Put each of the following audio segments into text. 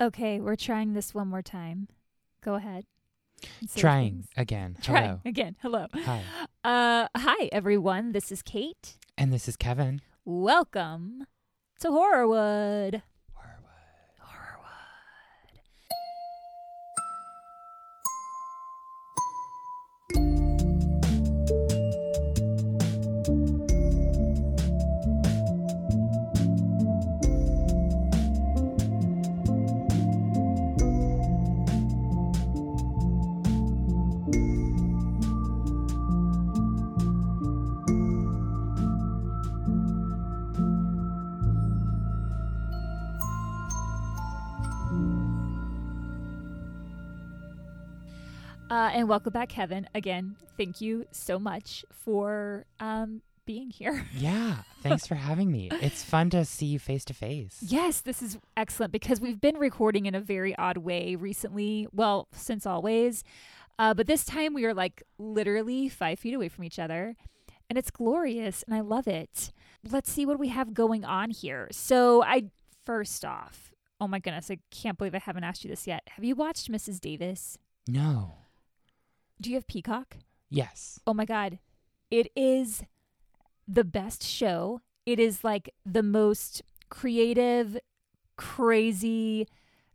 Okay, we're trying this one more time. Go ahead. Trying things. again. Trying Hello. again. Hello. Hi. Uh, hi everyone. This is Kate. And this is Kevin. Welcome to Horrorwood. Horrorwood. Uh, and welcome back, Kevin. Again, thank you so much for um, being here. Yeah. Thanks for having me. It's fun to see you face to face. Yes, this is excellent because we've been recording in a very odd way recently. Well, since always. Uh, but this time we are like literally five feet away from each other. And it's glorious and I love it. Let's see what we have going on here. So, I first off, oh my goodness, I can't believe I haven't asked you this yet. Have you watched Mrs. Davis? No. Do you have Peacock? Yes. Oh my God. It is the best show. It is like the most creative, crazy,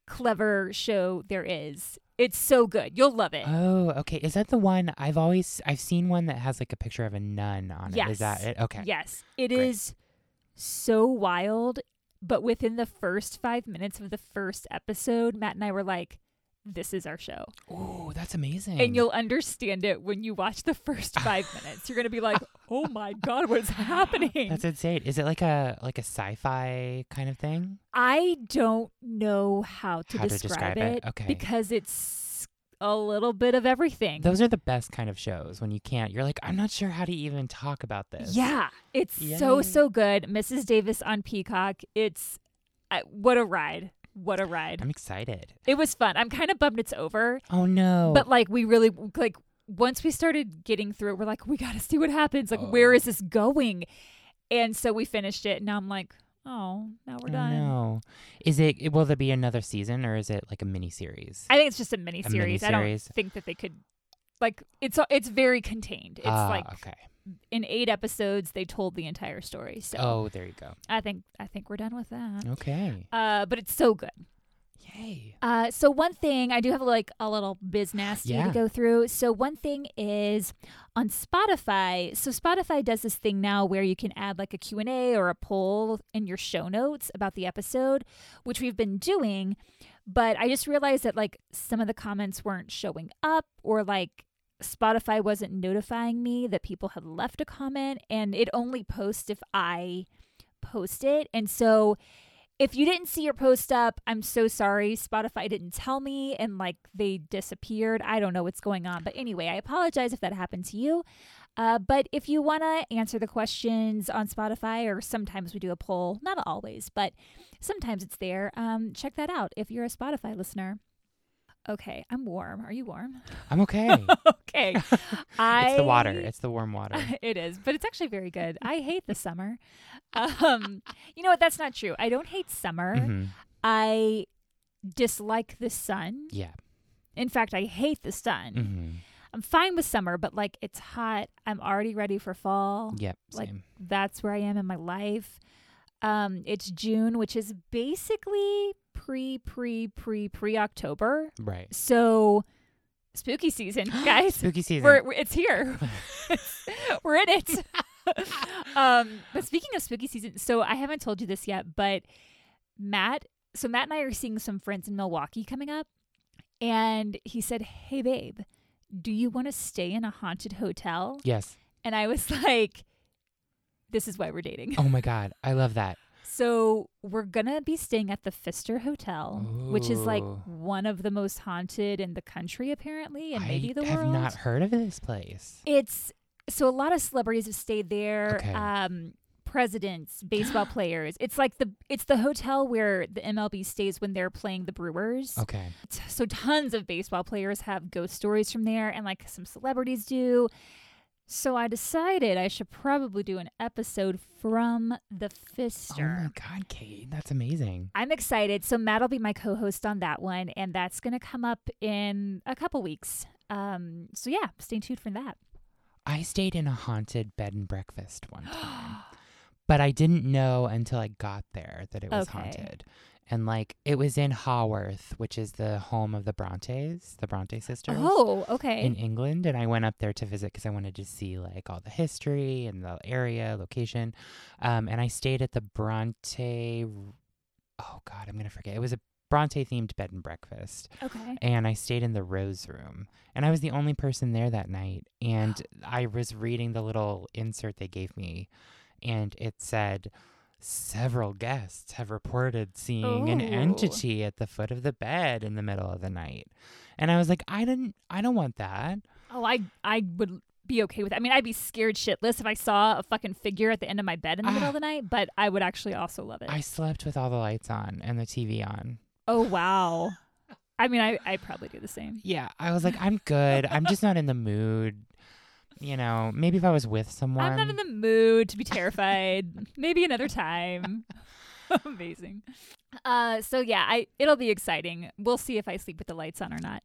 clever show there is. It's so good. You'll love it. Oh, okay. Is that the one I've always I've seen one that has like a picture of a nun on yes. it. Is that it? Okay. Yes, it Great. is so wild. But within the first five minutes of the first episode, Matt and I were like, this is our show. Oh, that's amazing. And you'll understand it when you watch the first five minutes. You're going to be like, oh my God, what is happening? That's insane. Is it like a like a sci-fi kind of thing? I don't know how to, How to describe, describe it, it? Okay. because it's a little bit of everything. Those are the best kind of shows when you can't. You're like, I'm not sure how to even talk about this. yeah, it's so so good. Mrs. Davis on Peacock. It's uh, what a ride. What a ride. I'm excited. It was fun. I'm kind of bummed it's over, Oh no. but like we really like once we started getting through it, we're like, we got to see what happens. Like, where Oh. is this going? And so we finished it. And now I'm like, oh, now we're Oh, done. No. Is it will there be another season or is it like a mini series? I think it's just a mini series. I don't think that they could like it's it's very contained. It's Ah, like okay. In 8 episodes they told the entire story. So Oh, there you go. I think I think we're done with that. Okay. Uh but it's so good. Yay. Uh so one thing I do have like a little biz nasty Yeah. to go through. So one thing is on Spotify. So Spotify does this thing now where you can add like a Q&A or a poll in your show notes about the episode, which we've been doing, but I just realized that like some of the comments weren't showing up or like Spotify wasn't notifying me that people had left a comment and it only posts if I post it. And so if you didn't see your post up, I'm so sorry. Spotify didn't tell me and like they disappeared. I don't know what's going on. But anyway, I apologize if that happened to you. Uh, but if you want to answer the questions on Spotify, or sometimes we do a poll, not always, but sometimes it's there, um, check that out if you're a Spotify listener. Okay, I'm warm. Are you warm? I'm okay. okay. I, it's the water. It's the warm water. it is, but it's actually very good. I hate the summer. Um, you know what? That's not true. I don't hate summer. hmm I dislike the sun. Yeah. In fact, I hate the sun. hmm I'm fine with summer, but like it's hot. I'm already ready for fall. Yep. Like, Same. That's where I am in my life. Um, it's June, which is basically pre, pre, pre, pre October. Right. So spooky season, guys. Spooky season. We're, we're- it's here. we're in it. um, but speaking of spooky season, so I haven't told you this yet, but Matt, so Matt and I are seeing some friends in Milwaukee coming up, and he said, "Hey, babe, do you want to stay in a haunted hotel?" yes. And I was like, "This is why we're dating." Oh my god. I love that. So we're gonna be staying at the Pfister Hotel, which is like one of the most haunted in the country, apparently, and maybe the world. I have not heard of this place. It's so a lot of celebrities have stayed there. Okay. Um, presidents, baseball players. It's like the it's the hotel where the MLB stays when they're playing the Brewers. Okay. So tons of baseball players have ghost stories from there, and like some celebrities do. So I decided I should probably do an episode from the Pfister. Oh my God, Kate, that's amazing. I'm excited. So Matt will be my co-host on that one, and that's going to come up in a couple weeks. Um, so yeah, stay tuned for that. I stayed in a haunted bed and breakfast one time, but I didn't know until I got there that it was Okay. haunted. And like it was in Haworth, which is the home of the Brontes, the Bronte sisters. Oh, okay. in England, and I went up there to visit because I wanted to see like all the history and the area, location. Um, and I stayed at the Bronte. Oh God, I'm gonna forget. It was a Bronte themed bed and breakfast, okay. and I stayed in the Rose Room, and I was the only person there that night. And I was reading the little insert they gave me, and it said. Several guests have reported seeing an entity at the foot of the bed in the middle of the night. And I was like, I didn't I don't want that. Oh, I I would be okay with. It. I mean, I'd be scared shitless if I saw a fucking figure at the end of my bed in the middle Ah. of the night, but I would actually also love it. I slept with all the lights on and the TV on. oh wow. I mean, I I probably do the same. Yeah, I was like, I'm good. I'm just not in the mood. You know, maybe if I was with someone. I'm not in the mood to be terrified. Maybe another time. Amazing. Uh, so yeah, I it'll be exciting. We'll see if I sleep with the lights on or not.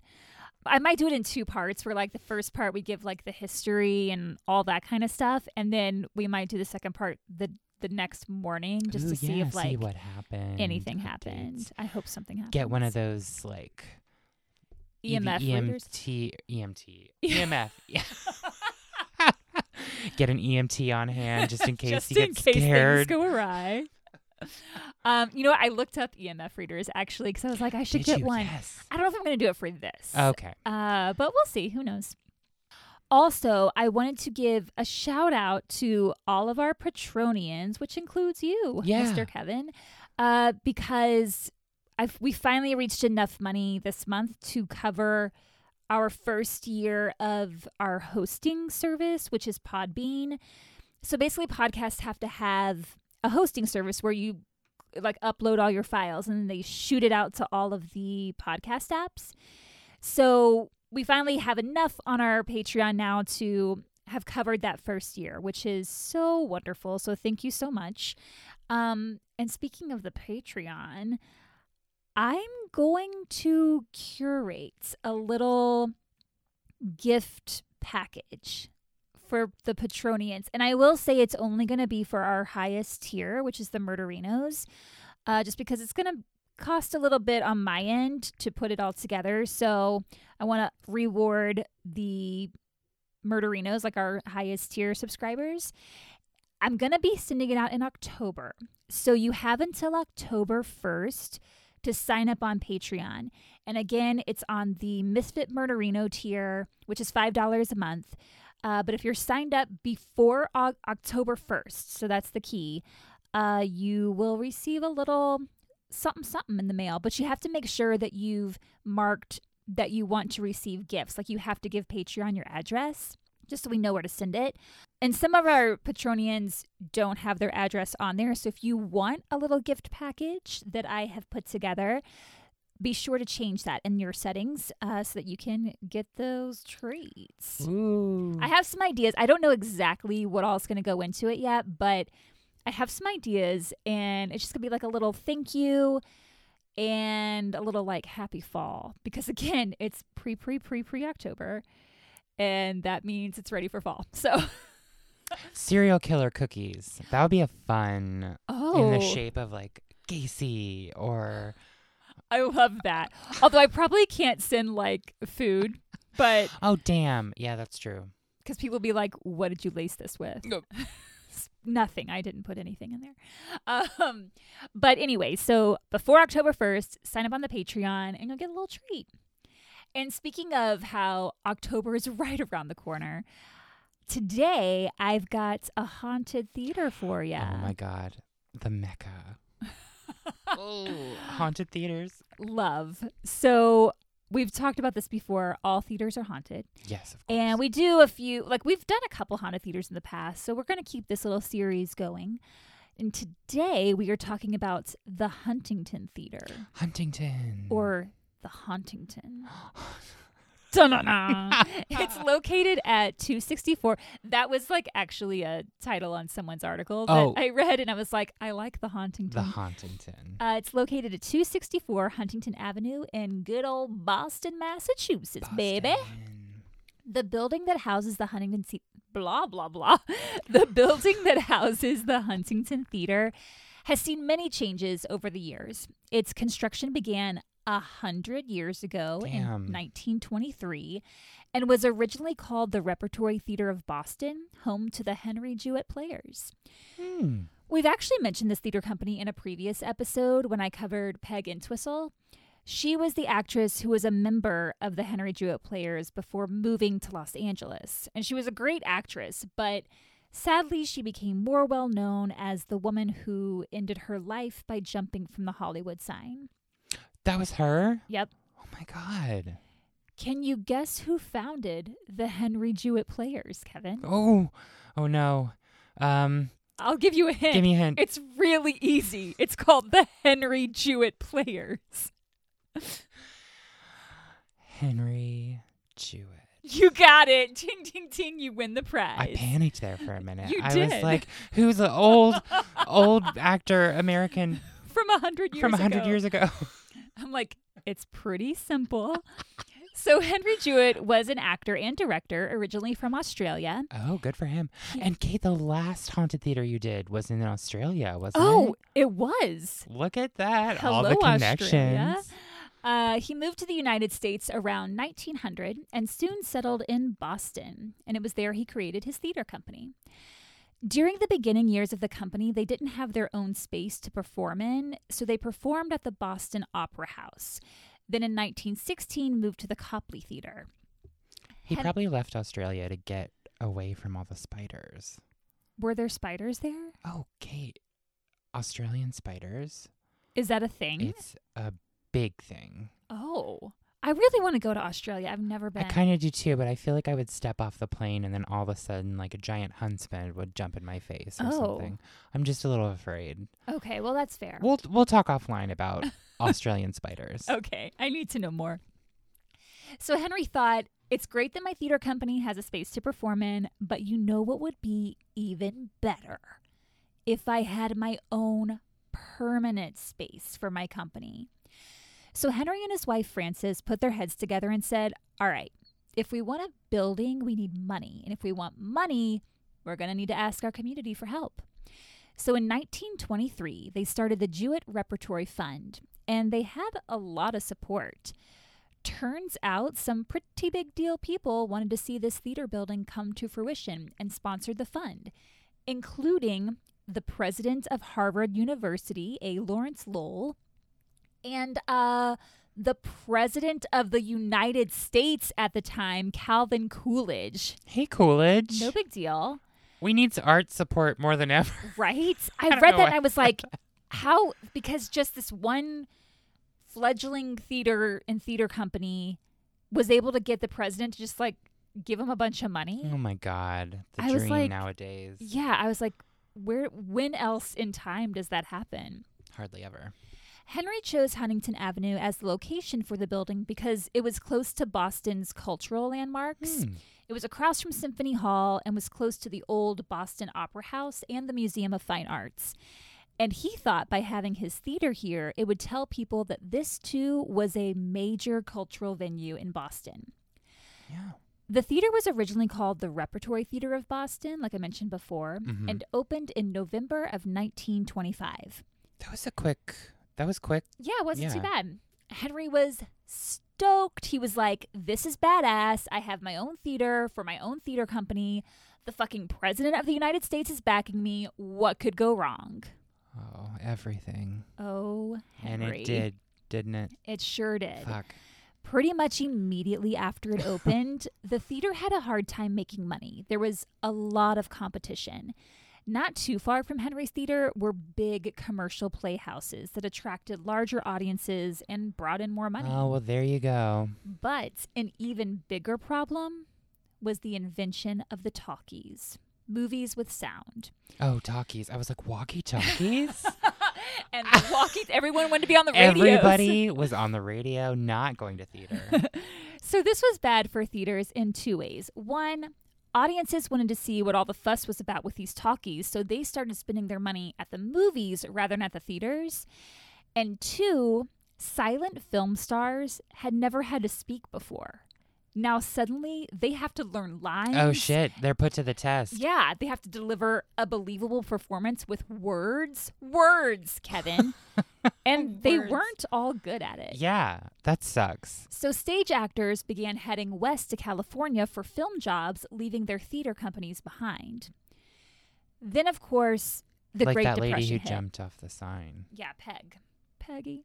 I might do it in two parts where like the first part we give like the history and all that kind of stuff and then we might do the second part the the next morning just Ooh, to see yeah, if like what happened. anything happened. I hope something happened. Get one of those like EMF readers. EMT EMT EMF. Yeah. Get an EMT on hand just in case just you in get case scared. things go awry. Um, you know what? I looked up EMF readers actually because I was like, I should Did get you? one. Yes. I don't know if I'm going to do it for this. Okay. Uh, but we'll see. Who knows? Also, I wanted to give a shout out to all of our Patronians, which includes you, Yeah. Mr. Kevin, uh, because I've, we finally reached enough money this month to cover our first year of our hosting service, which is Podbean. So basically, podcasts have to have a hosting service where you like upload all your files and they shoot it out to all of the podcast apps. So we finally have enough on our Patreon now to have covered that first year, which is so wonderful. So thank you so much. Um, and speaking of the Patreon, I'm going to curate a little gift package for the Patronians. And I will say it's only going to be for our highest tier, which is the Murderinos, uh, just because it's going to cost a little bit on my end to put it all together. So I want to reward the Murderinos, like our highest tier subscribers. I'm going to be sending it out in October. So you have until October 1st to sign up on Patreon. And again, it's on the Misfit Murderino tier, which is $5 a month. Uh, but if you're signed up before o- October 1st, so that's the key, uh, you will receive a little something something in the mail. But you have to make sure that you've marked that you want to receive gifts. Like you have to give Patreon your address just so we know where to send it. And some of our Patronians don't have their address on there. So if you want a little gift package that I have put together, be sure to change that in your settings uh, so that you can get those treats. Ooh. I have some ideas. I don't know exactly what all is going to go into it yet, but I have some ideas, and it's just going to be like a little thank you and a little like happy fall because again, it's pre pre pre pre October, and that means it's ready for fall. So, Serial killer cookies. That would be a fun oh, in the shape of like Gacy or I love that. Although I probably can't send like food, but oh damn yeah that's true. because people be like, "What did you lace this with?" Nope. Nothing. I didn't put anything in there. Um, but anyway, so before October first, sign up on the Patreon and you'll get a little treat. And speaking of how October is right around the corner, today I've got a haunted theater for you. Oh my god, the mecca. oh, haunted theaters. Love. So we've talked about this before. All theaters are haunted. Yes, of course. And we do a few, like we've done a couple haunted theaters in the past, so we're going to keep this little series going. And today we are talking about the Huntington Theater Huntington or the Hauntington. It's located at 264. That was like actually a title on someone's article that Oh. I read, and I was like, I like the Hauntington. The Hauntington. uh, it's located at 264 Huntington Avenue in good old Boston, Massachusetts, baby. The building that houses the Huntington Se- blah blah blah. the building that houses the Huntington Theater has seen many changes over the years. Its construction began a hundred years ago in 1923 and was originally called the Repertory Theater of Boston, home to the Henry Jewett Players. Hmm. We've actually mentioned this theater company in a previous episode when I covered Peg Entwistle. She was the actress who was a member of the Henry Jewett Players before moving to Los Angeles. And she was a great actress, but sadly, she became more well known as the woman who ended her life by jumping from the Hollywood sign. That was her? Yep. Oh my god. Can you guess who founded the Henry Jewett Players, Kevin? Oh. Oh no. Um I'll give you a hint. give me a hint. It's really easy. It's called the Henry Jewett Players. Henry Jewett. You got it. Ding, ding, ding. You win the prize. I panicked there for a minute. You I was like, who's the old old actor American From a hundred years from a hundred years ago? I'm like, it's pretty simple. so Henry Jewett was an actor and director, originally from Australia. Oh, good for him. And Kate, the last haunted theater you did was in Australia, wasn't Oh, it? Oh, it was. Look at that. All the Hello, connections. Uh, he moved to the United States around 1900 and soon settled in Boston, and it was there he created his theater company. During the beginning years of the company, they didn't have their own space to perform in, so they performed at the Boston Opera House. Then in 1916, moved to the Copley Theater. He Hen- probably left Australia to get away from all the spiders. Were there spiders there? Oh, Kate. Australian spiders. Is that a thing? It's a big thing. oh, I really want to go to Australia. I've never been. I kind of do too, but I feel like I would step off the plane and then all of a sudden, like a giant huntsman would jump in my face or Oh. something. I'm just a little afraid. okay, well that's fair. We'll we'll talk offline about Australian spiders. Okay, I need to know more. So Henry thought, it's great that my theater company has a space to perform in, but you know what would be even better? If I had my own permanent space for my company. So Henry and his wife Frances put their heads together and said, All right, if we want a building, we need money. And if we want money, we're going to need to ask our community for help. So in 1923, they started the Jewett Repertory Fund, and they had a lot of support. Turns out some pretty big deal people wanted to see this theater building come to fruition and sponsored the fund, including the president of Harvard University, A. Lawrence Lowell, and uh, the president of the United States at the time, Calvin Coolidge. Hey, Coolidge. No big deal. We need art support more than ever. Right? I, don't read that why. and I was like, how? Because just this one fledgling theater and theater company was able to get the president to just like give him a bunch of money. Oh my God, the I was dream like- nowadays. Yeah, I was like, where? When else in time does that happen? Hardly ever. Henry chose Huntington Avenue as the location for the building because it was close to Boston's cultural landmarks. Hmm. It was across from Symphony Hall and was close to the old Boston Opera House and the Museum of Fine Arts. And he thought by having his theater here, it would tell people that this too was a major cultural venue in Boston. Yeah. The theater was originally called the Repertory Theater of Boston, like I mentioned before, Mhm. and opened in November of 1925. That was a quick. That was quick. Yeah, it wasn't too bad. Henry was stoked. He was like, This is badass. I have my own theater for my own theater company. The fucking president of the United States is backing me. What could go wrong? Oh, everything. Oh, Henry. And it did, didn't it? It sure did. Fuck. Pretty much immediately after it opened, the theater had a hard time making money. There was a lot of competition. Not too far from Henry's Theater were big commercial playhouses that attracted larger audiences and brought in more money. Oh well, there you go. But an even bigger problem was the invention of the talkies, movies with sound. Oh, talkies. I was like walkie talkies. and the walkies, everyone wanted to be on the radio. Everybody was on the radio, not going to theater. So this was bad for theaters in two ways. One, audiences wanted to see what all the fuss was about with these talkies, so they started spending their money at the movies rather than at the theaters. And two, silent film stars had never had to speak before. Now suddenly they have to learn oh, lines. Oh shit, they're put to the test. Yeah, they have to deliver a believable performance with words. Words, Kevin. and they Words. weren't all good at it. Yeah, that sucks. So stage actors began heading west to California for film jobs, leaving their theater companies behind. Then, of course, the like Great that Depression lady who hit. jumped off the sign. Yeah, Peg. Peggy.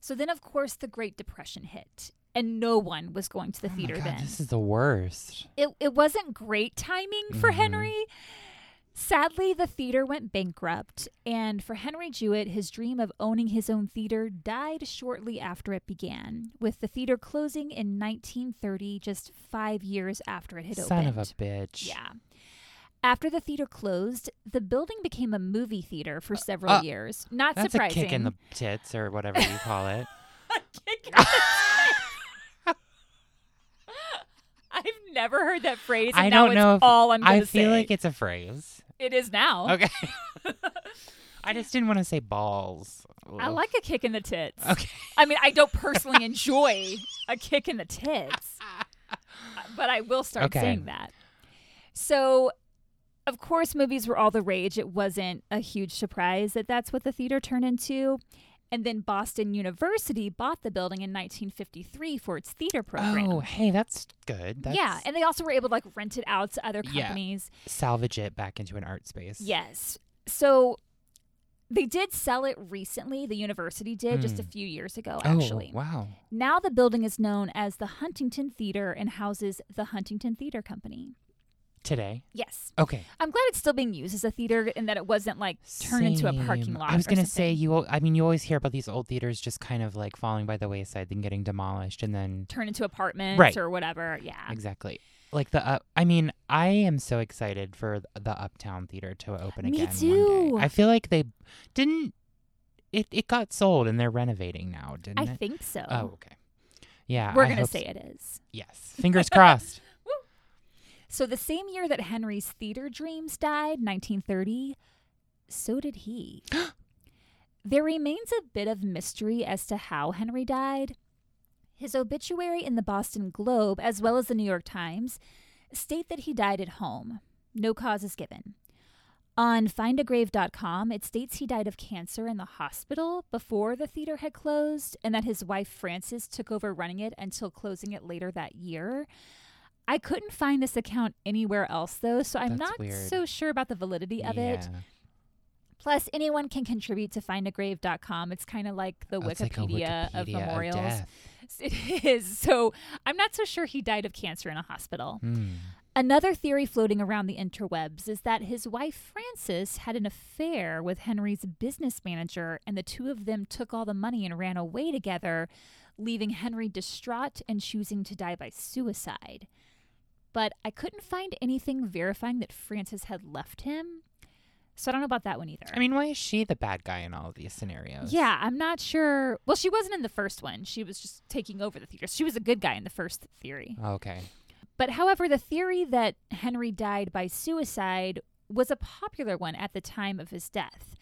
So then, of course, the Great Depression hit, and no one was going to the oh theater God, then. this is the worst. it, it wasn't great timing for Mhm. Henry. Sadly, the theater went bankrupt, and for Henry Jewett, his dream of owning his own theater died shortly after it began, with the theater closing in 1930, just five years after it had Son opened. Son of a bitch. Yeah. After the theater closed, the building became a movie theater for several uh, years. Not That's surprising. a kick in the tits or whatever you call it. Kick in the tits. I've never heard that phrase. And I don't it's know if all I'm gonna I feel say. like it's a phrase. It is now. Okay. I just didn't want to say balls. I like a kick in the tits. Okay. I mean, I don't personally enjoy a kick in the tits, but I will start Okay. saying that. So, of course, movies were all the rage. It wasn't a huge surprise that that's what the theater turned into. And then Boston University bought the building in 1953 for its theater program. Oh, hey, that's good. That's yeah, and they also were able to like rent it out to other Yeah. companies. salvage it back into an art space. Yes. So they did sell it recently. The university did just a Mm. few years ago, Oh, actually. wow. Now the building is known as the Huntington Theater and houses the Huntington Theater Company. Today. Yes. Okay. I'm glad it's still being used as a theater and that it wasn't like turned into a parking lot. I was going gonna to say you. I mean, you always hear about these old theaters just kind of like falling by the wayside, then getting demolished, and then turn into apartments Right. or whatever. Yeah. exactly like the. Uh, I mean, I am so excited for the Uptown Theater to open Me again. one too. I feel like they didn't. It it got sold and they're renovating now, didn't they? I it? think so. Oh, okay. Yeah, We're I going to say s- it is. yes. Fingers crossed. So the same year that Henry's theater dreams died, 1930, so did he. there remains a bit of mystery as to how Henry died. His obituary in the Boston Globe, as well as the New York Times, state that he died at home. No cause is given. On findagrave.com, it states he died of cancer in the hospital before the theater had closed and that his wife Frances took over running it until closing it later that year. I couldn't find this account anywhere else though, so I'm That's not weird. so sure about the validity of it. Plus, anyone can contribute to findagrave.com. It's kind of like the Oh, it's like Wikipedia, of memorials. death. It is. So I'm not so sure he died of cancer in a hospital. Hmm. Another theory floating around the interwebs is that his wife Frances had an affair with Henry's business manager, and the two of them took all the money and ran away together, leaving Henry distraught and choosing to die by suicide. But I couldn't find anything verifying that Frances had left him. So I don't know about that one either. I mean, why is she the bad guy in all of these scenarios? yeah, I'm not sure. Well, she wasn't in the first one. She was just taking over the theater. She was a good guy in the first theory. Okay. But however, the theory that Henry died by suicide was a popular one at the time of his death.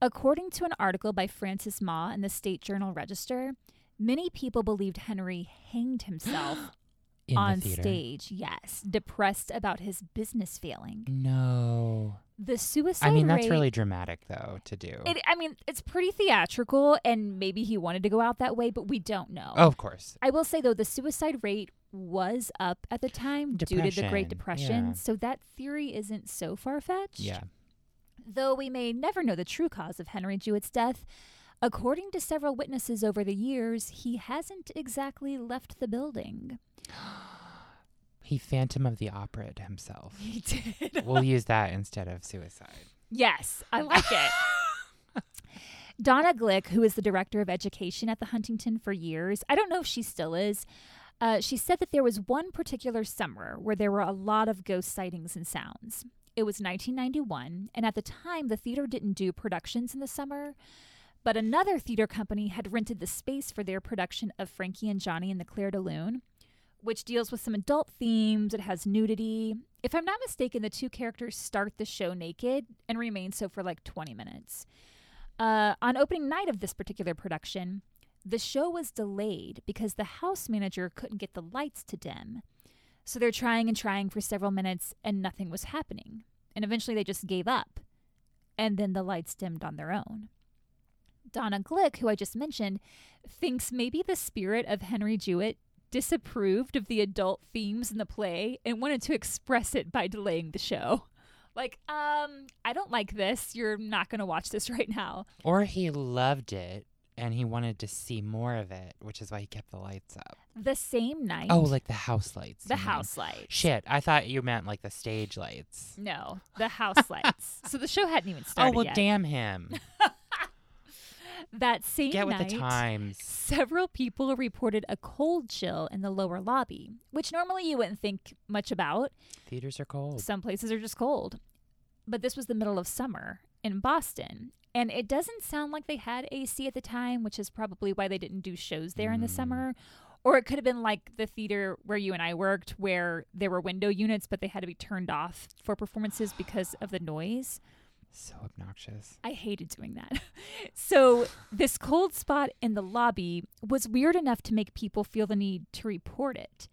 According to an article by Francis Ma in the State Journal Register, many people believed Henry hanged himself In on the stage, yes, depressed about his business failing. No. The suicide I mean, that's rate- really dramatic, though, to do. It, I mean, it's pretty theatrical, and maybe he wanted to go out that way, but we don't know. oh, of course. I will say though, the suicide rate was up at the time due to the Great Depression, Depression, yeah. so that theory isn't so far fetched. Yeah. Though we may never know the true cause of Henry Jewett's death, according to several witnesses over the years, he hasn't exactly left the building. He Phantom of the Opera himself. He did. we'll use that instead of suicide. yes, I like it. Donna Glick, who is the director of education at the Huntington for years, I don't know if she still is. Uh, she said that there was one particular summer where there were a lot of ghost sightings and sounds. It was 1991, and at the time, the theater didn't do productions in the summer, but another theater company had rented the space for their production of Frankie and Johnny and the Clair de Lune. Which deals with some adult themes. It has nudity. If I'm not mistaken, the two characters start the show naked and remain so for like 20 minutes. Uh, on opening night of this particular production, the show was delayed because the house manager couldn't get the lights to dim. So they're trying and trying for several minutes and nothing was happening. And eventually they just gave up. And then the lights dimmed on their own. Donna Glick, who I just mentioned, thinks maybe the spirit of Henry Jewett disapproved of the adult themes in the play and wanted to express it by delaying the show. Like, um, I don't like this. You're not going to watch this right now. Or he loved it and he wanted to see more of it, which is why he kept the lights up. The same night. Oh, like the house lights. the you mean. house lights. Shit, I thought you meant like the stage lights. No, the house lights. So the show hadn't even started oh well, yet. damn him! That same Get with night, the times. several people reported a cold chill in the lower lobby, which normally you wouldn't think much about. Theaters are cold. Some places are just cold. But this was the middle of summer in Boston. And it doesn't sound like they had AC at the time, which is probably why they didn't do shows there in the Mm. summer. Or it could have been like the theater where you and I worked, where there were window units, but they had to be turned off for performances because of the noise. So obnoxious. I hated doing that. so, this cold spot in the lobby was weird enough to make people feel the need to report it.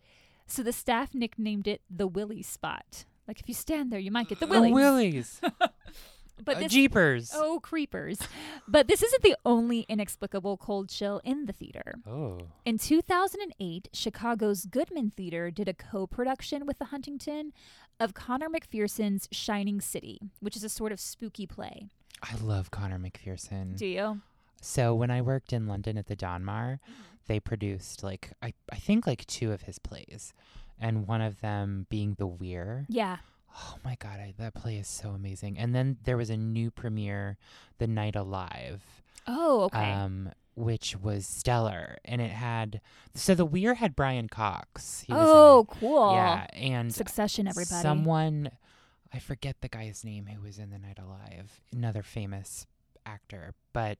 So, the staff nicknamed it the Willie spot. Like, if you stand there, you might get the Willies. Willies. But Uh, Jeepers. oh, creepers. But this isn't the only inexplicable cold chill in the theater. Oh. In 2008, Chicago's Goodman Theater did a co production with the Huntington of Conor McPherson's Shining City, which is a sort of spooky play. I love Conor McPherson. Do you? So when I worked in London at the Donmar, they produced like I, I think like two of his plays, and one of them being The Weir. Yeah. Oh my god, I, that play is so amazing. And then there was a new premiere, The Night Alive, Oh, okay. um, which was stellar, and it had so The Weir had Brian Cox. He oh, cool. yeah, and Succession, everybody. Someone, I forget the guy's name who was in The Night Alive. Another famous actor, but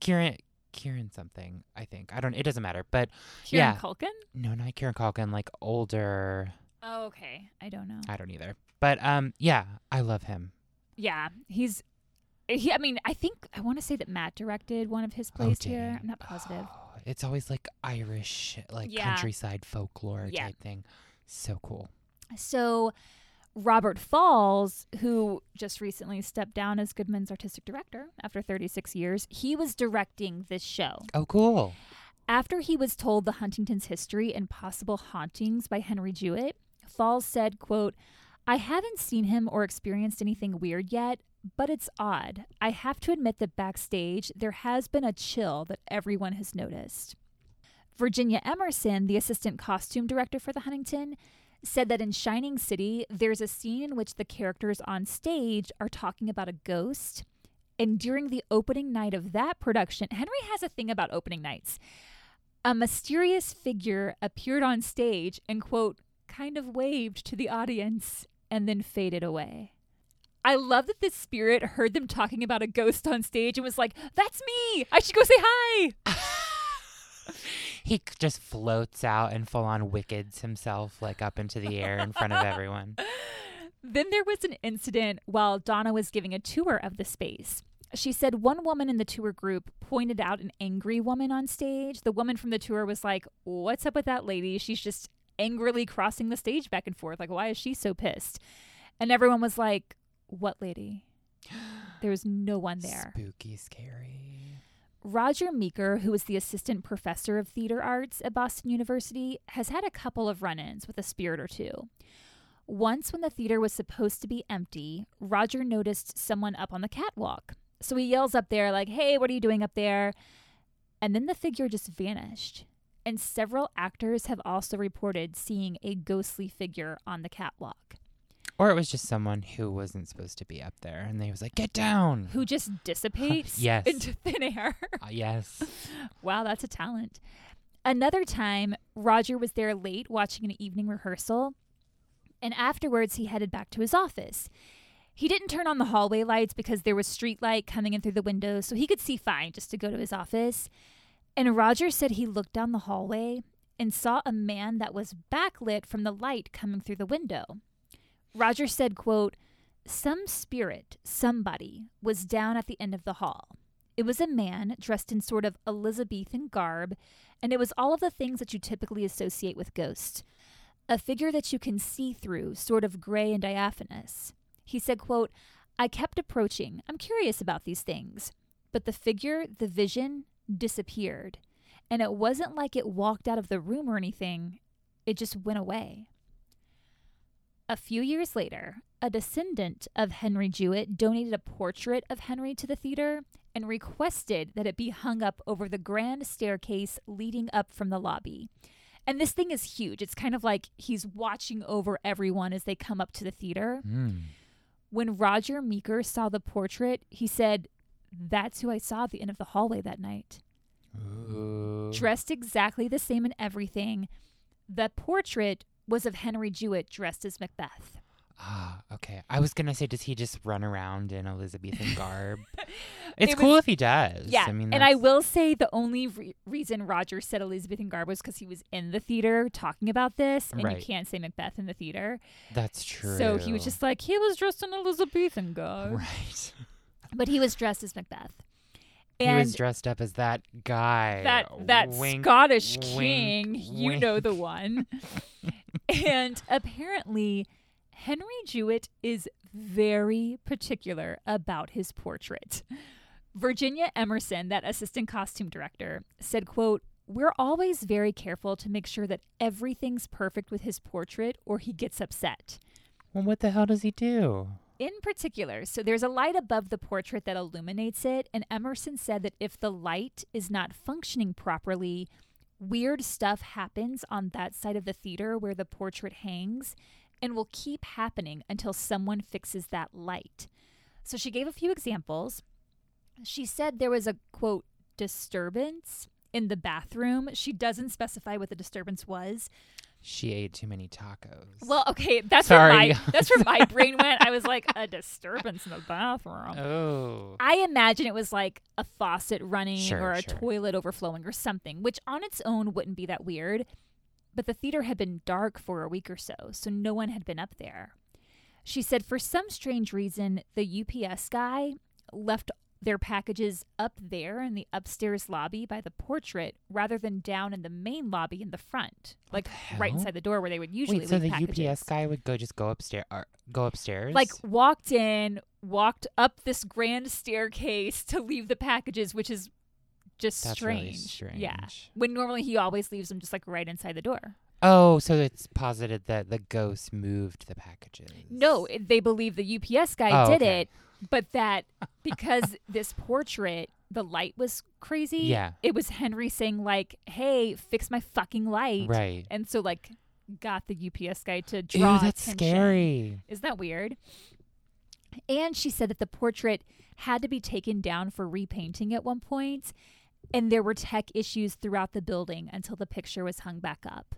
Kieran Kieran something. I think I don't. It doesn't matter. But Kieran yeah. Culkin? no, not Kieran Culkin. Like older. Oh, okay. I don't know. I don't either. But um, yeah, I love him. Yeah, he's. He, I mean, I think I want to say that Matt directed one of his oh, plays did here. I'm not positive. Oh, it's always like Irish, like Yeah. countryside folklore Yeah. type thing. So cool. So, Robert Falls, who just recently stepped down as Goodman's artistic director after 36 years, he was directing this show. Oh, cool. After he was told the Huntington's history and possible hauntings by Henry Jewett, Falls said, quote, I haven't seen him or experienced anything weird yet, but it's odd. I have to admit that backstage there has been a chill that everyone has noticed. Virginia Emerson, the assistant costume director for the Huntington, said that in Shining City, there's a scene in which the characters on stage are talking about a ghost. And during the opening night of that production, Henry has a thing about opening nights. A mysterious figure appeared on stage and, quote, kind of waved to the audience and then faded away. I love that this spirit heard them talking about a ghost on stage and was like, That's me! I should go say hi! He just floats out and full on wickeds himself like up into the air in front of everyone. Then there was an incident while Donna was giving a tour of the space. She said one woman in the tour group pointed out an angry woman on stage. The woman from the tour was like, What's up with that lady? She's just angrily crossing the stage back and forth. Like, why is she so pissed? And everyone was like, What lady? There was no one there. Spooky, scary. Roger Meeker, who is the assistant professor of theater arts at Boston University, has had a couple of run ins with a spirit or two. Once, when the theater was supposed to be empty, Roger noticed someone up on the catwalk. So he yells up there, like, hey, what are you doing up there? And then the figure just vanished. And several actors have also reported seeing a ghostly figure on the catwalk Or it was just someone who wasn't supposed to be up there, and they was like, "Get down!" who just dissipates Yes. into thin air. Uh, yes. Wow, that's a talent. Another time, Roger was there late watching an evening rehearsal, and afterwards he headed back to his office. He didn't turn on the hallway lights because there was street light coming in through the windows, so he could see fine just to go to his office. And Roger said he looked down the hallway and saw a man that was backlit from the light coming through the window. Roger said, quote, Some spirit, somebody, was down at the end of the hall. It was a man dressed in sort of Elizabethan garb, and it was all of the things that you typically associate with ghosts. A figure that you can see through, sort of gray and diaphanous. He said, quote, I kept approaching. I'm curious about these things. But the figure, the vision, disappeared. And it wasn't like it walked out of the room or anything, it just went away. A few years later, a descendant of Henry Jewett donated a portrait of Henry to the theater and requested that it be hung up over the grand staircase leading up from the lobby. And this thing is huge. It's kind of like he's watching over everyone as they come up to the theater. Mm. When Roger Meeker saw the portrait, he said, That's who I saw at the end of the hallway that night. Ooh. Dressed exactly the same in everything. The portrait was of Henry Jewett dressed as Macbeth. Ah, okay. I was gonna say, does he just run around in Elizabethan garb? It's It cool was- if he does. Yeah, I mean, and I will say the only re- reason Roger said Elizabethan garb was because he was in the theater talking about this, and Right. you can't say Macbeth in the theater. That's true. So he was just like he was dressed in Elizabethan garb, right. but he was dressed as Macbeth. he was dressed up as that guy. that that Wink, Scottish wink, king, you know the one. and apparently, Henry Jewett is very particular about his portrait. Virginia Emerson, that assistant costume director, said, quote, we're always very careful to make sure that everything's perfect with his portrait or he gets upset. Well, what the hell does he do? In particular, so there's a light above the portrait that illuminates it, and Emerson said that if the light is not functioning properly, weird stuff happens on that side of the theater where the portrait hangs and will keep happening until someone fixes that light. So she gave a few examples. She said there was a quote disturbance in the bathroom. She doesn't specify what the disturbance was, She ate too many tacos. well, okay, that's Sorry. where my that's where my brain went. I was like, a disturbance in the bathroom. oh. I imagine it was like a faucet running Sure, or a sure. toilet overflowing or something, which on its own wouldn't be that weird. But the theater had been dark for a week or so, so no one had been up there. She said for some strange reason, the UPS guy left their packages up there in the upstairs lobby by the portrait rather than down in the main lobby in the front, like the right inside the door where they would usually Wait, so leave the packages. So the UPS guy would go just go upstairs, uh, go upstairs, like walked in, walked up this grand staircase to leave the packages, which is just That's strange. really strange. Yeah. When normally he always leaves them just like right inside the door. Oh, so it's posited that the ghost moved the packages. No, they believe the UPS guy Oh, did okay. it, but that because this portrait, the light was crazy. Yeah. It was Henry saying like, "Hey, fix my fucking light." Right. And so like got the UPS guy to draw. Ew, that's attention. scary. Isn't that weird? And she said that the portrait had to be taken down for repainting at one point, and there were tech issues throughout the building until the picture was hung back up.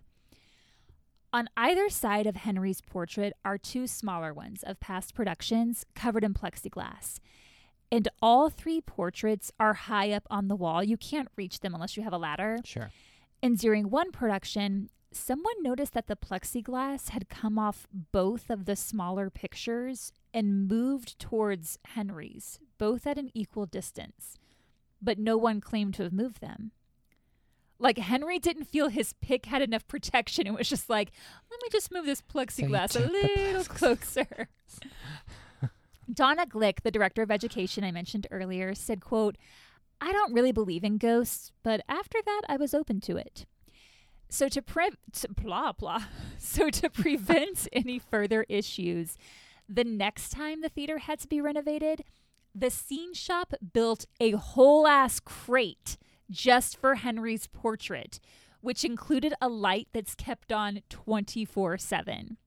On either side of Henry's portrait are two smaller ones of past productions covered in plexiglass. And all three portraits are high up on the wall. You can't reach them unless you have a ladder. Sure. And during one production, someone noticed that the plexiglass had come off both of the smaller pictures and moved towards Henry's, both at an equal distance. But no one claimed to have moved them. Like Henry didn't feel his pick had enough protection. It was just like, let me just move this plexiglass a little closer. Donna Glick, the director of education I mentioned earlier, said, quote, I don't really believe in ghosts, but after that I was open to it. So to, pre- to blah blah. So to prevent any further issues, the next time the theater had to be renovated, the scene shop built a whole ass crate just for Henry's portrait, which included a light that's kept on 24 7.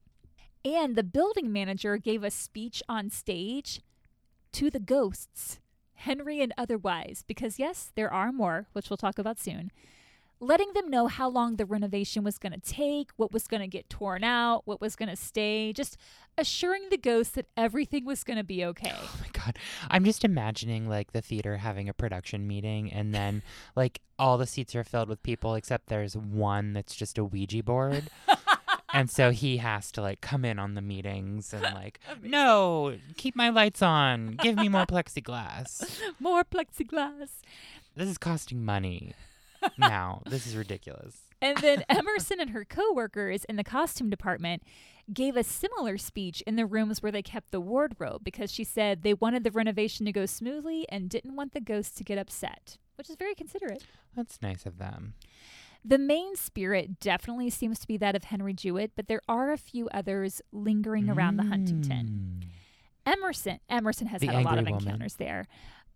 And the building manager gave a speech on stage to the ghosts, Henry and otherwise, because yes, there are more, which we'll talk about soon. Letting them know how long the renovation was going to take, what was going to get torn out, what was going to stay, just assuring the ghosts that everything was going to be okay. Oh my god. I'm just imagining like the theater having a production meeting and then like all the seats are filled with people except there's one that's just a Ouija board. and so he has to like come in on the meetings and like no, keep my lights on. Give me more plexiglass. More plexiglass. This is costing money. Now, this is ridiculous. And then Emerson and her coworkers in the costume department gave a similar speech in the rooms where they kept the wardrobe because she said they wanted the renovation to go smoothly and didn't want the ghosts to get upset, which is very considerate. That's nice of them. The main spirit definitely seems to be that of Henry Jewett, but there are a few others lingering around the Huntington. Mm. Emerson Emerson has The had a lot of woman. encounters there.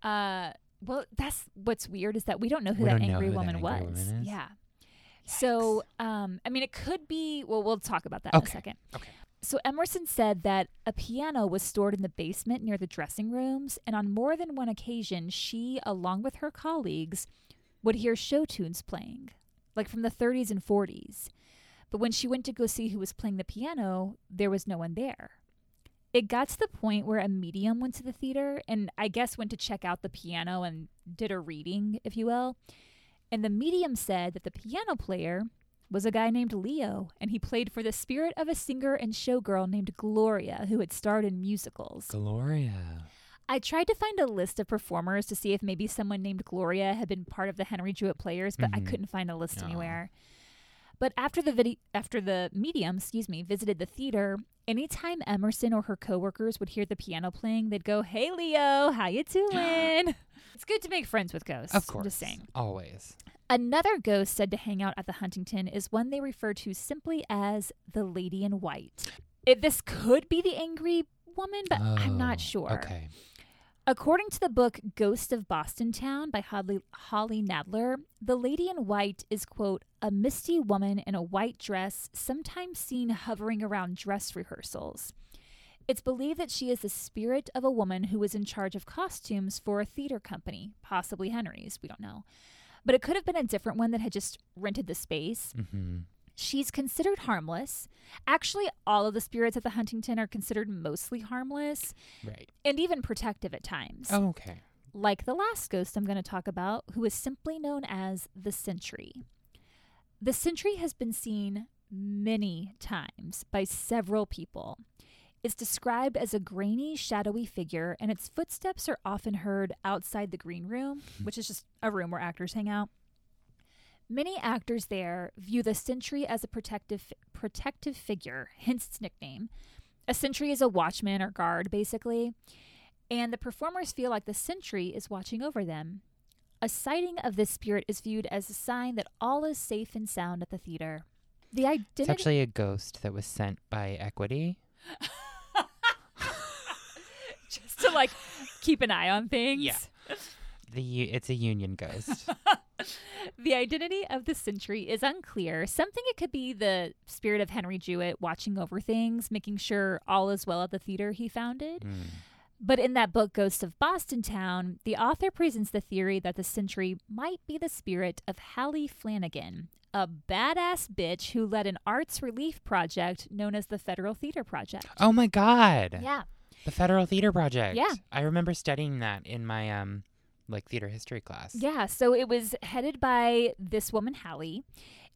Uh, well, that's what's weird is that we don't know who We that angry who that woman angry was. woman. Yeah. So, um, I mean, it could be. Well, we'll talk about that in a second. Okay. So Emerson said that a piano was stored in the basement near the dressing rooms, and on more than one occasion, she, along with her colleagues, would hear show tunes playing, like from the 30s and 40s. But when she went to go see who was playing the piano, there was no one there. It got to the point where a medium went to the theater and I guess went to check out the piano and did a reading, if you will. And the medium said that the piano player was a guy named Leo, and he played for the spirit of a singer and showgirl named Gloria who had starred in musicals. Gloria. I tried to find a list of performers to see if maybe someone named Gloria had been part of the Henry Jewett Players, but I Mhm. couldn't find a list anywhere. But after the video, after the medium, excuse me, visited the theater, anytime Emerson or her coworkers would hear the piano playing, they'd go, "Hey, Leo, how you doing?" it's good to make friends with ghosts. Of I'm course. just saying. Always. Another ghost said to hang out at the Huntington is one they refer to simply as the Lady in White. It, this could be the angry woman, but I'm Oh, not sure. Okay. According to the book Ghost of Boston Town by Holly, Holly Nadler, the lady in white is, quote, a misty woman in a white dress, sometimes seen hovering around dress rehearsals. It's believed that she is the spirit of a woman who was in charge of costumes for a theater company, possibly Henry's, we don't know. But it could have been a different one that had just rented the space. Mm-hmm. She's considered harmless. Actually, all of the spirits at the Huntington are considered mostly harmless Right. and even protective at times Oh, okay. like the last ghost I'm going to talk about, who is simply known as the Sentry. The Sentry has been seen many times by several people. It's described as a grainy, shadowy figure, and its footsteps are often heard outside the green room, hmm. which is just a room where actors hang out. Many actors there view the sentry as a protective protective figure, hence its nickname. A sentry is a watchman or guard, basically and the performers feel like the sentry is watching over them. A sighting of this spirit is viewed as a sign that all is safe and sound at the theater. The identity It's actually a ghost that was sent by Equity. just to like keep an eye on things. Yeah. The it's a union ghost. The identity of the sentry is unclear. Something it could be the spirit of Henry Jewett watching over things, making sure all is well at the theater he founded. Mm. But in that book, Ghost of Boston Town, the author presents the theory that the sentry might be the spirit of Hallie Flanagan, a badass bitch who led an arts relief project known as the Federal Theater Project. Oh my God. Yeah. The Federal Theater Project. Yeah. I remember studying that in my um like theater history class. Yeah. So it was headed by this woman, Hallie.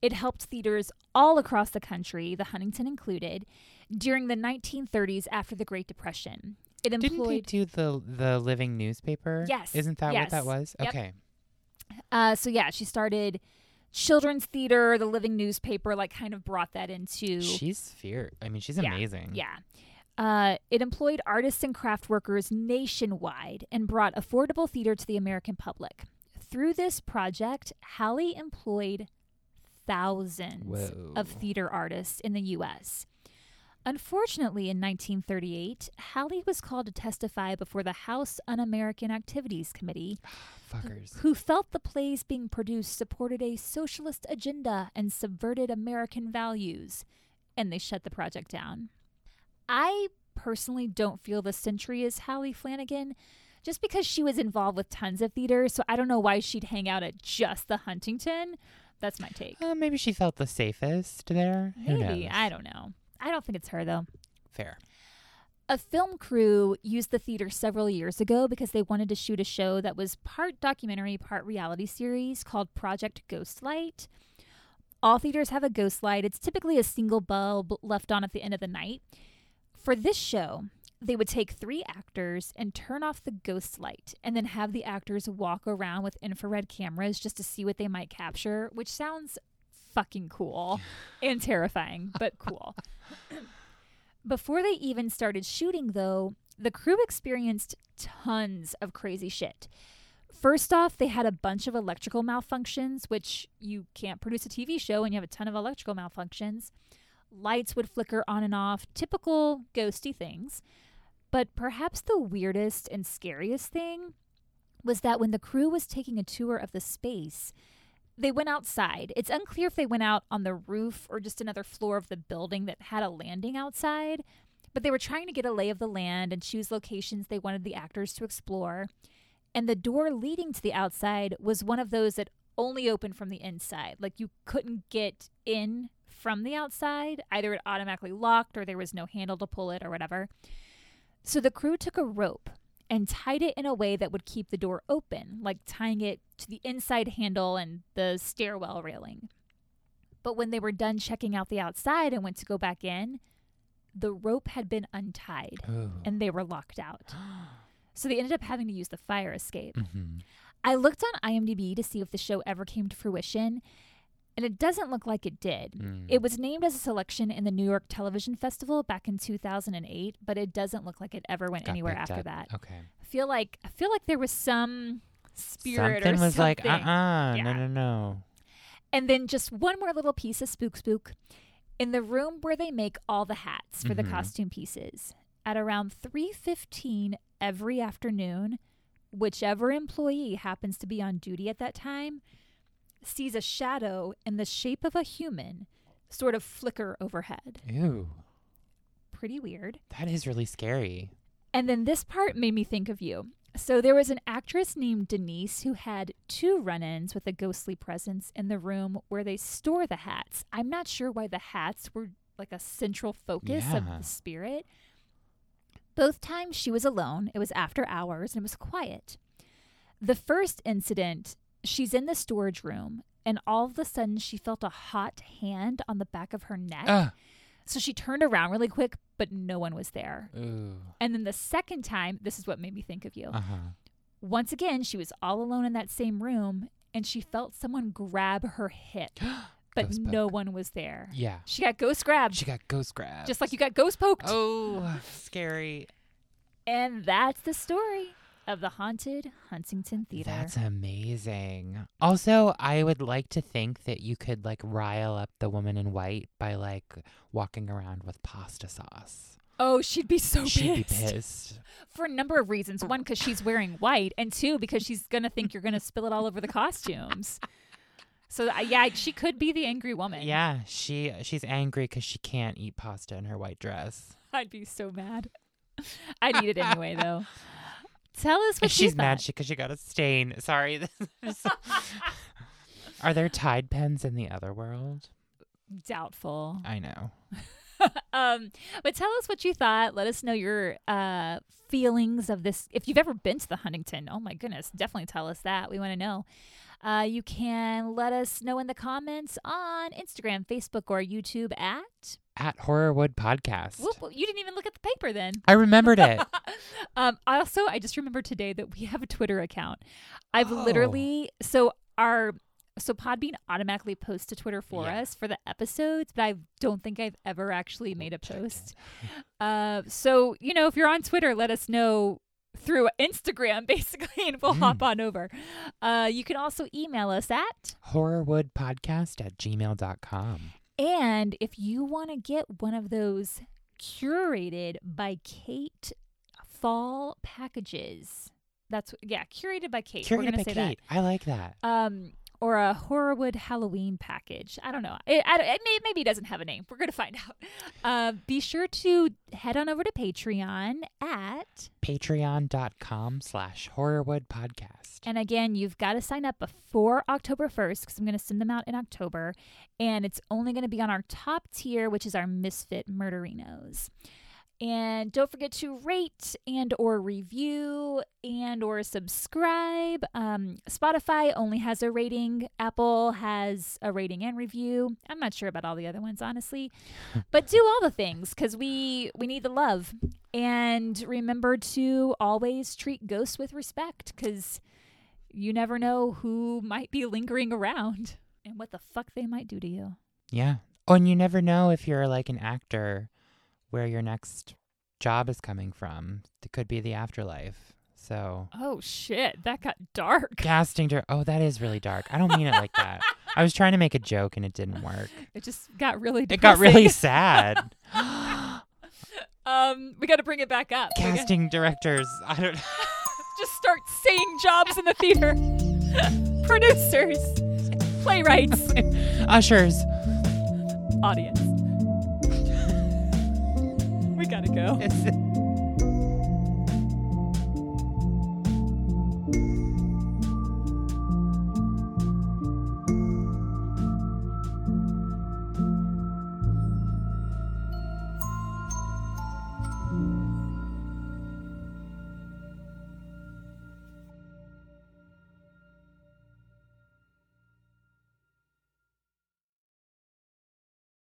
It helped theaters all across the country, the Huntington included, during the 1930s after the Great Depression. It Didn't they do the the living newspaper? Yes, Isn't that what that was? Yep. Okay. Uh, so yeah, she started children's theater, the living newspaper, like kind of brought that into. She's fear. I mean, she's Yeah, amazing. Yeah. Uh, it employed artists and craft workers nationwide and brought affordable theater to the American public. Through this project, Hallie employed thousands of theater artists in the U.S. Unfortunately, in 1938, Hallie was called to testify before the House Un American Activities Committee, Fuckers. who felt the plays being produced supported a socialist agenda and subverted American values, and they shut the project down. I personally don't feel the Sentry is Hallie Flanagan, just because she was involved with tons of theater, so I don't know why she'd hang out at just the Huntington. That's my take. Uh, maybe she felt the safest there. Who Maybe. I don't know. I don't think it's her, though. Fair. A film crew used the theater several years ago because they wanted to shoot a show that was part documentary, part reality series called Project Ghostlight. All theaters have a ghost light. It's typically a single bulb left on at the end of the night. For this show, they would take three actors and turn off the ghost light and then have the actors walk around with infrared cameras just to see what they might capture, which sounds fucking cool and terrifying, but cool. Before they even started shooting, though, the crew experienced tons of crazy shit. First off, they had a bunch of electrical malfunctions, which you can't produce a TV show when you have a ton of electrical malfunctions. Lights would flicker on and off, typical ghosty things. But perhaps the weirdest and scariest thing was that when the crew was taking a tour of the space, they went outside. It's unclear if they went out on the roof or just another floor of the building that had a landing outside, but they were trying to get a lay of the land and choose locations they wanted the actors to explore. And the door leading to the outside was one of those that only opened from the inside. Like you couldn't get in from the outside. Either it automatically locked or there was no handle to pull it or whatever. So the crew took a rope and tied it in a way that would keep the door open, like tying it to the inside handle and the stairwell railing. But when they were done checking out the outside and went to go back in, the rope had been untied Ooh. and they were locked out. So they ended up having to use the fire escape. Mhm. I looked on IMDb to see if the show ever came to fruition, and it doesn't look like it did. Mm. It was named as a selection in the New York Television Festival back in 2008, but it doesn't look like it ever went Got anywhere after up. that. Okay. I feel like I feel like there was some spirit Something or was like, uh something. uh Yeah. no, no, no. And then just one more little piece of spook spook. In the room where they make all the hats for the Mhm. costume pieces, at around 3:15 every afternoon, whichever employee happens to be on duty at that time sees a shadow in the shape of a human sort of flicker overhead. Ew. Pretty weird. That is really scary. And then this part made me think of you. So there was an actress named Denise who had two run-ins with a ghostly presence in the room where they store the hats. I'm not sure why the hats were like a central focus of the spirit. Both times she was alone. It was after hours and it was quiet. The first incident, she's in the storage room and all of a sudden she felt a hot hand on the back of her neck. Ah. So she turned around really quick, but no one was there. Ooh. And then the second time, this is what made me think of you. Uh huh. Once again, she was all alone in that same room and she felt someone grab her hip, but Ghost no poke. one was there. Yeah. She got ghost grabbed, She got ghost grabbed. just like you got ghost poked. Oh, scary. And that's the story of the haunted Huntington Theater. That's amazing. Also, I would like to think that you could like rile up the woman in white by like walking around with pasta sauce. oh, she'd be so She'd pissed. be pissed. For a number of reasons. One, because she's wearing white, and two, because she's going to think you're going to spill it all over the costumes. So, uh, yeah, she could be the angry woman. Yeah, she she's angry because she can't eat pasta in her white dress. I'd be so mad. I'd eat it anyway, though. Tell us what she's mad thought. because she got a stain. Sorry. Are there Tide pens in the other world? Doubtful. I know. um, but tell us what you thought. Let us know your uh, feelings of this. If you've ever been to the Huntington, oh my goodness, definitely tell us that. We want to know. Uh, you can let us know in the comments on Instagram, Facebook, or YouTube at. At Horrorwood Podcast. Whoop, you didn't even look at the paper then. I remembered it. um, also, I just remembered today that we have a Twitter account. I've Oh. literally so our so Podbean automatically posts to Twitter for Yeah. us for the episodes, but I don't think I've ever actually made a post. Uh, so you know, if you're on Twitter, let us know through Instagram, basically, and we'll hop Mm. on over. Uh, you can also email us at Horrorwoodpodcast at gmail.com. And if you want to get one of those curated by Kate fall packages, that's yeah, curated by Kate. We're Curated by say Kate. I like that. that. Um, or a Horrorwood Halloween package. I don't know. It, I, it may, maybe it doesn't have a name. We're going to find out. Uh, be sure to head on over to Patreon at patreon.com slash horrorwood podcast. And again, you've got to sign up before October 1st because I'm going to send them out in October. And it's only going to be on our top tier, which is our Misfit Murderinos. And don't forget to rate and or review and or subscribe. Um, Spotify only has a rating. Apple has a rating and review. I'm not sure about all the other ones, honestly, but do all the things because we we need the love. And remember to always treat ghosts with respect because you never know who might be lingering around and what the fuck they might do to you. Yeah. Oh, and you never know if you're like an actor where your next job is coming from. It could be the afterlife. So Oh shit, that got dark. casting dir- Oh, that is really dark. I don't mean it like that. I was trying to make a joke and it didn't work. It just got really dark. It got really sad. um we got to bring it back up. Gotta Casting directors. I don't just start saying jobs in the theater. Producers, playwrights, Ushers. audience we gotta go.